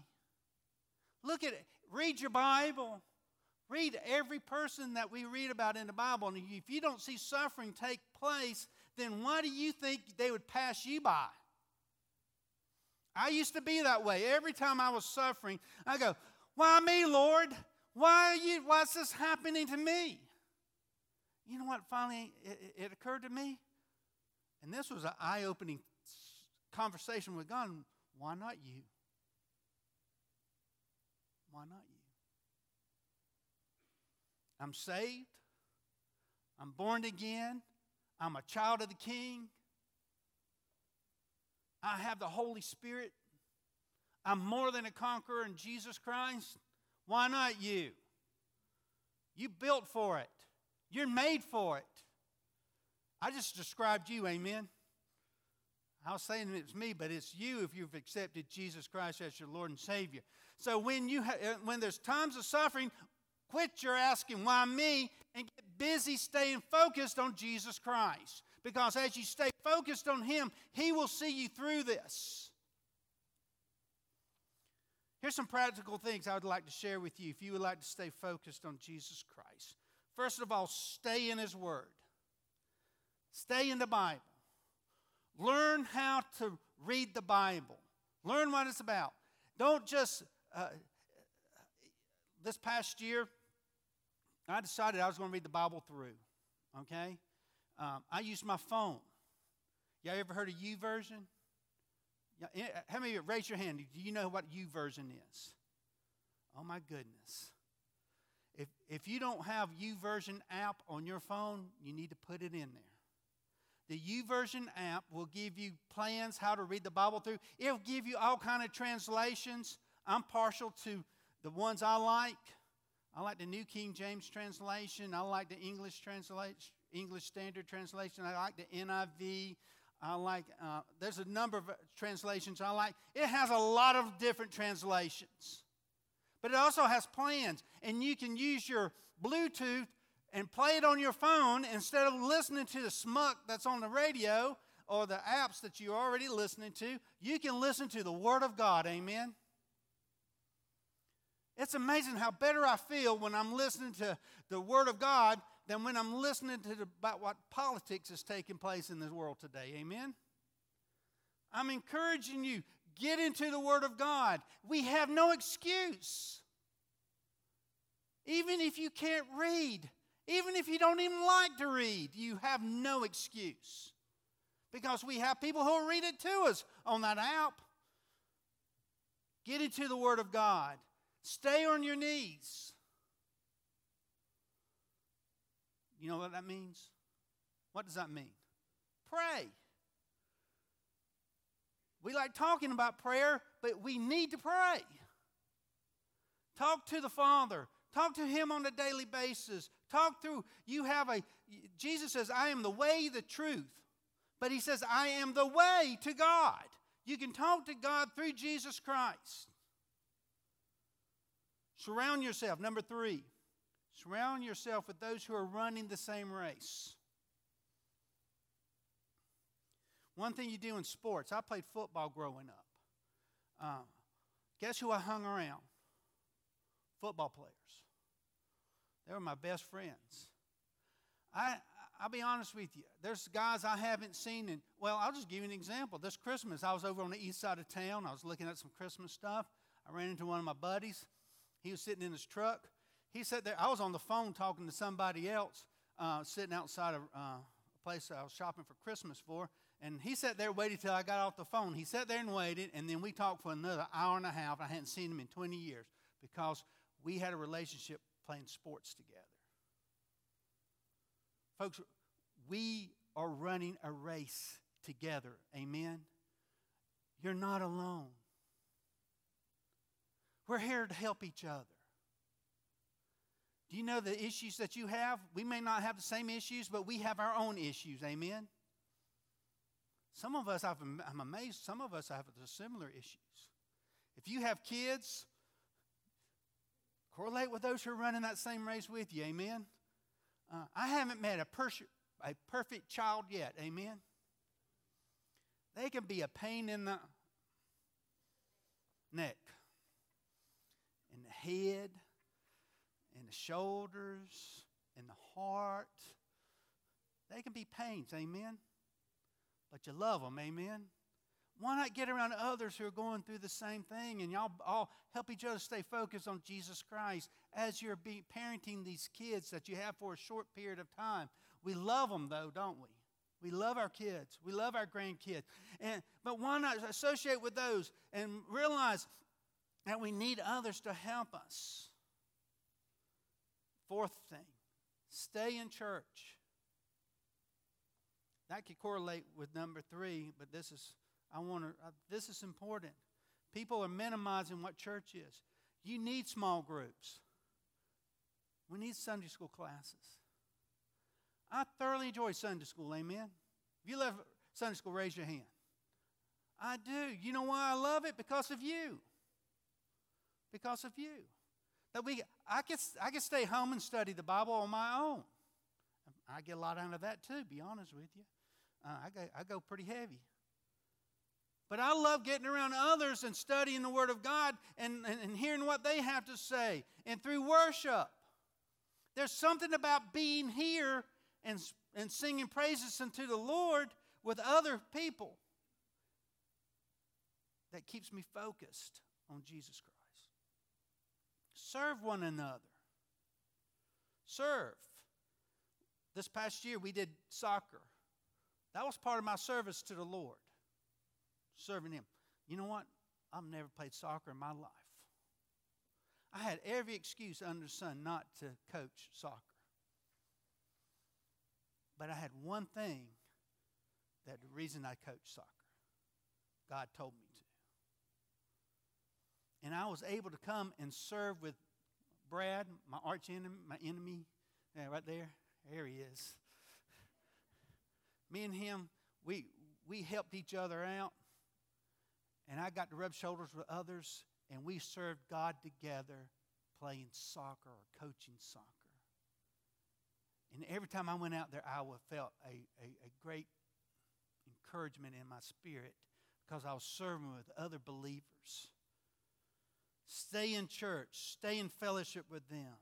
Look at it. Read your Bible. Read every person that we read about in the Bible. And if you don't see suffering take place, then why do you think they would pass you by? I used to be that way. Every time I was suffering, I go, Why me, Lord? Why are you, why's this happening to me? You know what? Finally, it, it occurred to me, and this was an eye opening conversation with God. Why not you? Why not you? I'm saved. I'm born again. I'm a child of the King. I have the Holy Spirit. I'm more than a conqueror in Jesus Christ. Why not you? You built for it, you're made for it. I just described you, amen. I was saying it's me, but it's you if you've accepted Jesus Christ as your Lord and Savior. So when you ha- uh, when there's times of suffering, Quit your asking, why me? And get busy staying focused on Jesus Christ. Because as you stay focused on Him, He will see you through this. Here's some practical things I would like to share with you if you would like to stay focused on Jesus Christ. First of all, stay in His Word, stay in the Bible. Learn how to read the Bible, learn what it's about. Don't just, uh, this past year, I decided I was going to read the Bible through, okay? Um, I used my phone. Y'all ever heard of YouVersion? how many of you, raise your hand, do you know what YouVersion is? Oh my goodness. If, if you don't have YouVersion app on your phone, you need to put it in there. The YouVersion app will give you plans how to read the Bible through. It'll give you all kind of translations. I'm partial to the ones I like. I like the New King James translation. I like the English translation, English Standard Translation. I like the NIV. I like. Uh, there's a number of translations I like. It has a lot of different translations, but it also has plans, and you can use your Bluetooth and play it on your phone instead of listening to the smuck that's on the radio or the apps that you're already listening to. You can listen to the Word of God. Amen. It's amazing how better I feel when I'm listening to the Word of God than when I'm listening to the, about what politics is taking place in this world today. Amen? I'm encouraging you, get into the Word of God. We have no excuse. Even if you can't read, even if you don't even like to read, you have no excuse. Because we have people who will read it to us on that app. Get into the Word of God. Stay on your knees. You know what that means? What does that mean? Pray. We like talking about prayer, but we need to pray. Talk to the Father. Talk to Him on a daily basis. Talk through. You have a, Jesus says, I am the way, the truth. But He says, I am the way to God. You can talk to God through Jesus Christ. Surround yourself. Number three, surround yourself with those who are running the same race. One thing you do in sports, I played football growing up. Uh, guess who I hung around? Football players. They were my best friends. I, I'll be honest with you. There's guys I haven't seen, in, well, I'll just give you an example. This Christmas, I was over on the east side of town. I was looking at some Christmas stuff. I ran into one of my buddies. He was sitting in his truck. He sat there. I was on the phone talking to somebody else, uh, sitting outside of uh, a place I was shopping for Christmas for. And he sat there waiting till I got off the phone. He sat there and waited, and then we talked for another hour and a half. I hadn't seen him in 20 years because we had a relationship playing sports together. Folks, we are running a race together. Amen? You're not alone. We're here to help each other. Do you know the issues that you have? We may not have the same issues, but we have our own issues. Amen? Some of us, I'm amazed, some of us have similar issues. If you have kids, correlate with those who are running that same race with you. Amen? Uh, I haven't met a, pers- a perfect child yet. Amen? They can be a pain in the neck in the head, in the shoulders, in the heart. They can be pains, amen? But you love them, amen? Why not get around others who are going through the same thing and y'all all help each other stay focused on Jesus Christ as you're be parenting these kids that you have for a short period of time? We love them, though, don't we? We love our kids. We love our grandkids. And, but why not associate with those and realize that we need others to help us. Fourth thing, stay in church. That could correlate with number three, but this is I want to. Uh, this is important. People are minimizing what church is. You need small groups. We need Sunday school classes. I thoroughly enjoy Sunday school. Amen. If you love Sunday school, raise your hand. I do. You know why I love it? Because of you because of you. That we, I can, I can stay home and study the Bible on my own. I get a lot out of that too, be honest with you. Uh, I, go, I go pretty heavy. But I love getting around others and studying the Word of God and, and, and hearing what they have to say. And through worship, there's something about being here and, and singing praises unto the Lord with other people that keeps me focused on Jesus Christ. Serve one another. Serve. This past year we did soccer. That was part of my service to the Lord, serving Him. You know what? I've never played soccer in my life. I had every excuse under the sun not to coach soccer. But I had one thing that the reason I coached soccer, God told me. And I was able to come and serve with Brad, my arch enemy, my enemy, yeah, right there. There he is. Me and him, we, we helped each other out. And I got to rub shoulders with others, and we served God together playing soccer or coaching soccer. And every time I went out there, I felt a, a, a great encouragement in my spirit because I was serving with other believers. Stay in church, stay in fellowship with them.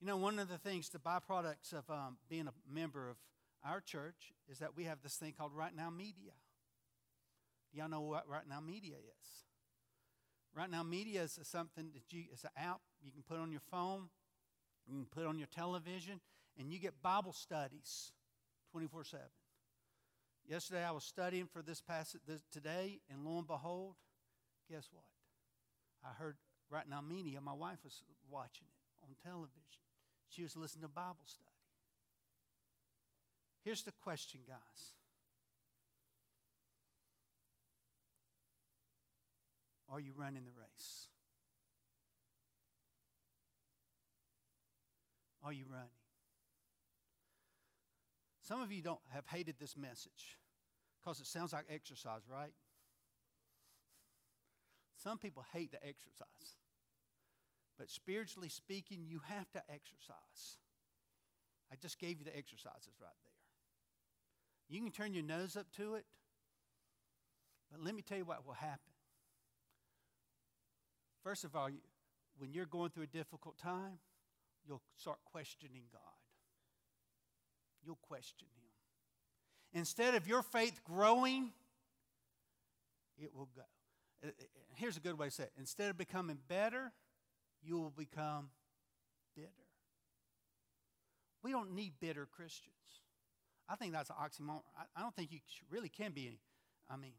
You know, one of the things, the byproducts of um, being a member of our church is that we have this thing called Right Now Media. Do y'all know what Right Now Media is? Right Now Media is something that you, it's an app you can put on your phone, you can put on your television, and you get Bible studies 24 7. Yesterday I was studying for this passage today, and lo and behold, guess what? I heard Right Now Media, my wife was watching it on television. She was listening to Bible study. Here's the question, guys. Are you running the race? Are you running? Some of you don't have hated this message because it sounds like exercise, right? Some people hate to exercise. But spiritually speaking, you have to exercise. I just gave you the exercises right there. You can turn your nose up to it, but let me tell you what will happen. First of all, when you're going through a difficult time, you'll start questioning God. You'll question Him. Instead of your faith growing, it will go. Uh, here's a good way to say it instead of becoming better, you will become bitter. We don't need bitter Christians. I think that's an oxymoron. I, I don't think you really can be any. I mean,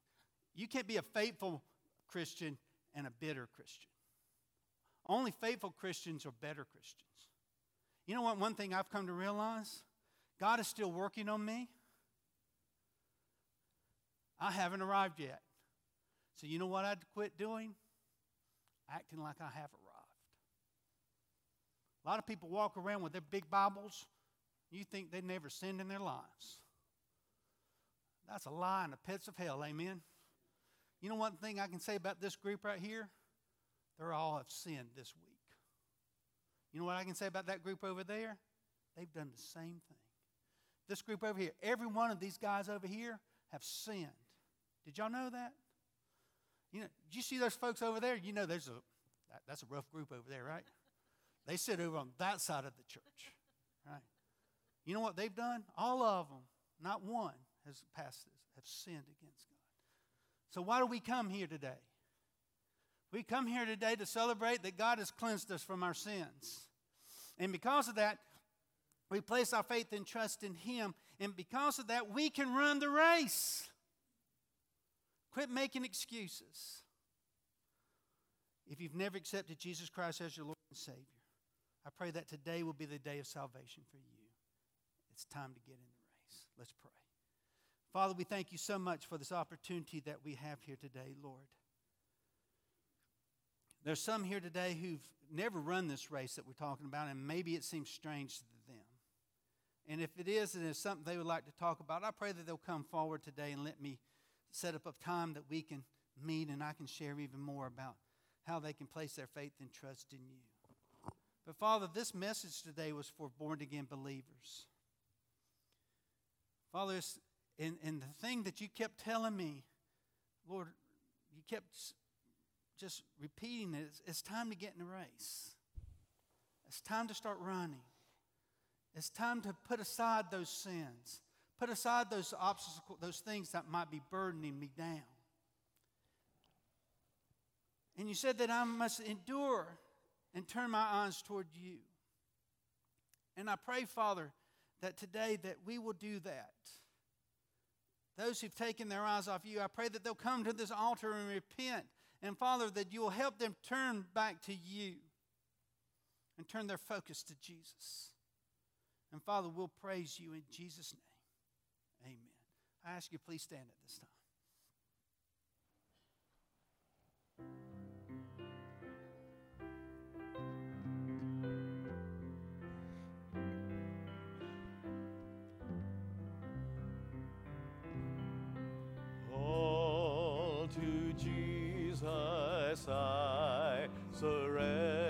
you can't be a faithful Christian and a bitter Christian. Only faithful Christians are better Christians. You know what? One thing I've come to realize God is still working on me. I haven't arrived yet. So, you know what I'd quit doing? Acting like I have arrived. A lot of people walk around with their big Bibles. You think they never sinned in their lives. That's a lie in the pits of hell, amen? You know one thing I can say about this group right here? They're all have sinned this week. You know what I can say about that group over there? They've done the same thing. This group over here, every one of these guys over here have sinned. Did y'all know that? You know, did you see those folks over there? You know, there's a that, that's a rough group over there, right? They sit over on that side of the church, right? You know what they've done? All of them, not one, has passed this, have sinned against God. So why do we come here today? We come here today to celebrate that God has cleansed us from our sins. And because of that, we place our faith and trust in Him. And because of that, we can run the race. Quit making excuses. If you've never accepted Jesus Christ as your Lord and Savior, I pray that today will be the day of salvation for you. It's time to get in the race. Let's pray. Father, we thank you so much for this opportunity that we have here today, Lord. There's some here today who've never run this race that we're talking about, and maybe it seems strange to them. And if it is, and it's something they would like to talk about, I pray that they'll come forward today and let me set up a time that we can meet and I can share even more about how they can place their faith and trust in you. But Father, this message today was for born again believers. Father, and, and the thing that you kept telling me, Lord, you kept just repeating it. It's, it's time to get in the race. It's time to start running. It's time to put aside those sins, put aside those obstacles, those things that might be burdening me down. And you said that I must endure and turn my eyes toward you. And I pray, Father, that today that we will do that. Those who've taken their eyes off you, I pray that they'll come to this altar and repent. And Father, that you'll help them turn back to you and turn their focus to Jesus. And Father, we'll praise you in Jesus' name. I ask you, please stand at this time. All to Jesus I surrender.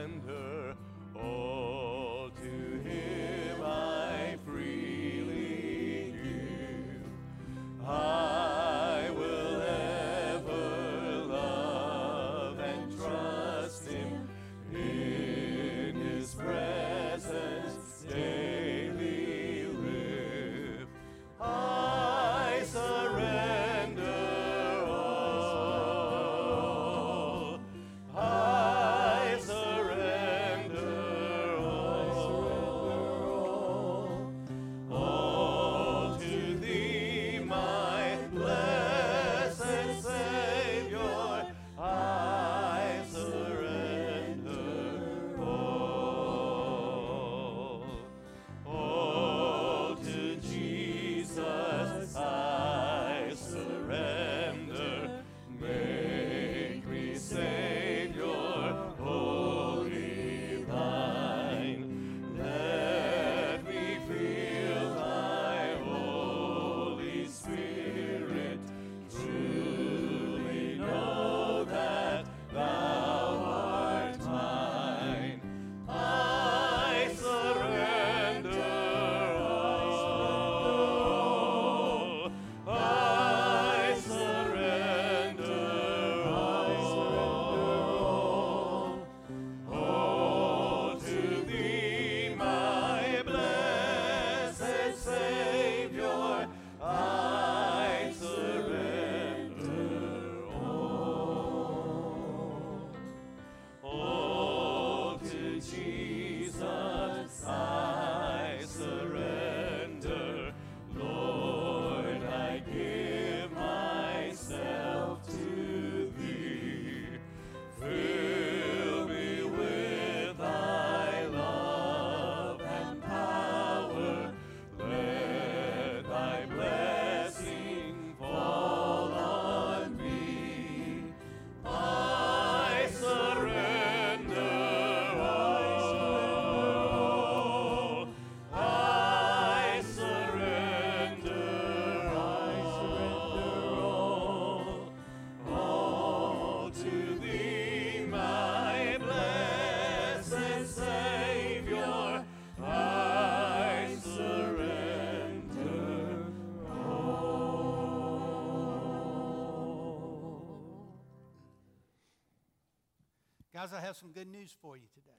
Guys, I have some good news for you today.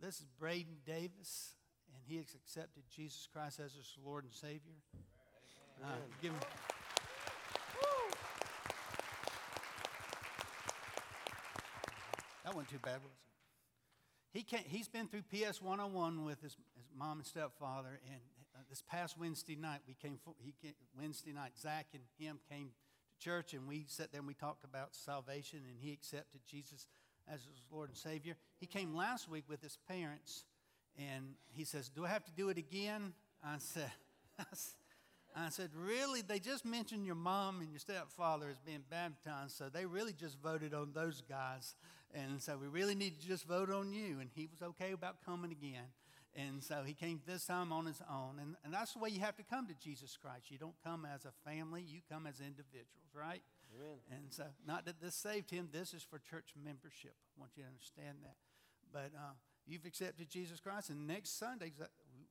This is Braden Davis, and he has accepted Jesus Christ as his Lord and Savior. Uh, give him. That wasn't too bad, was it? He came, he's been through PS 101 with his, his mom and stepfather, and uh, this past Wednesday night, we came, he came, Wednesday night, Zach and him came to church, and we sat there and we talked about salvation, and he accepted Jesus as his Lord and Savior. He came last week with his parents, and he says, Do I have to do it again? I said, I said, Really? They just mentioned your mom and your stepfather as being baptized, so they really just voted on those guys. And so we really need to just vote on you. And he was okay about coming again. And so he came this time on his own. And, and that's the way you have to come to Jesus Christ. You don't come as a family, you come as individuals, right? Amen. And so, not that this saved him, this is for church membership. I want you to understand that. But uh, you've accepted Jesus Christ, and next Sunday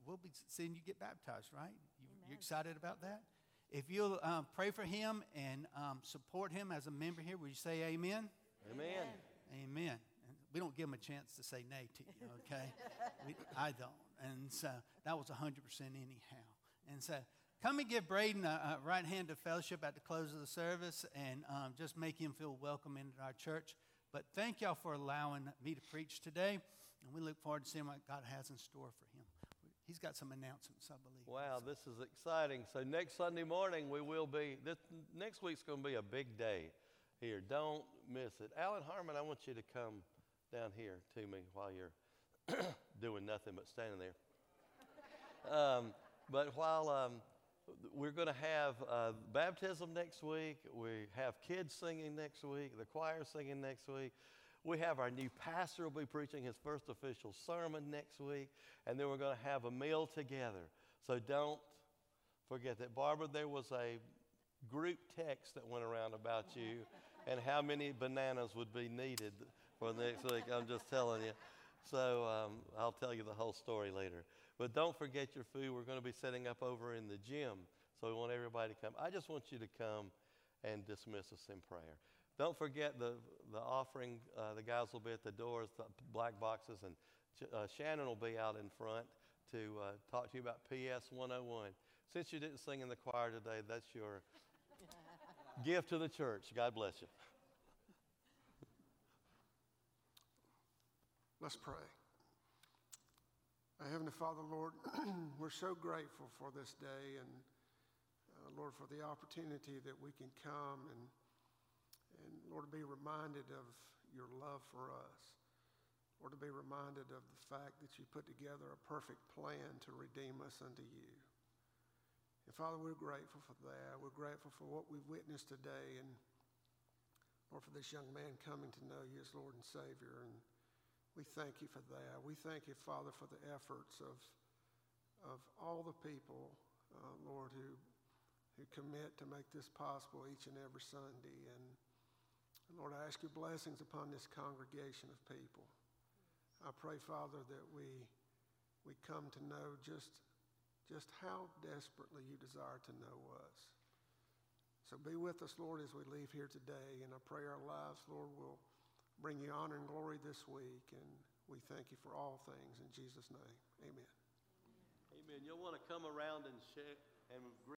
we'll be seeing you get baptized, right? You, you excited about that? If you'll um, pray for him and um, support him as a member here, will you say amen? Amen. Amen. And we don't give them a chance to say nay to you, okay? we, I don't. And so that was 100% anyhow. And so come and give Braden a, a right hand of fellowship at the close of the service and um, just make him feel welcome into our church. But thank y'all for allowing me to preach today. And we look forward to seeing what God has in store for him. He's got some announcements, I believe. Wow, this is exciting. So next Sunday morning we will be. This next week's going to be a big day here. Don't miss it. Alan Harmon, I want you to come down here to me while you're doing nothing but standing there. Um, but while um, we're going to have uh, baptism next week, we have kids singing next week, the choir singing next week. We have our new pastor will be preaching his first official sermon next week, and then we're going to have a meal together. So don't forget that. Barbara, there was a group text that went around about you and how many bananas would be needed for next week. I'm just telling you. So um, I'll tell you the whole story later. But don't forget your food. We're going to be setting up over in the gym. So we want everybody to come. I just want you to come and dismiss us in prayer. Don't forget the, the offering. Uh, the guys will be at the doors, the black boxes, and uh, Shannon will be out in front to uh, talk to you about PS 101. Since you didn't sing in the choir today, that's your gift to the church. God bless you. Let's pray. Heavenly Father, Lord, we're so grateful for this day and, uh, Lord, for the opportunity that we can come and, and, Lord, to be reminded of your love for us. Lord, to be reminded of the fact that you put together a perfect plan to redeem us unto you. And Father, we're grateful for that. We're grateful for what we've witnessed today and, Lord, for this young man coming to know you as Lord and Savior. And we thank you for that. We thank you, Father, for the efforts of, of all the people, uh, Lord, who, who commit to make this possible each and every Sunday. And, Lord, I ask your blessings upon this congregation of people. I pray, Father, that we, we come to know just, just how desperately you desire to know us. So be with us, Lord, as we leave here today. And I pray our lives, Lord, will bring you honor and glory this week. And we thank you for all things. In Jesus' name, amen. Amen. You'll want to come around and share and.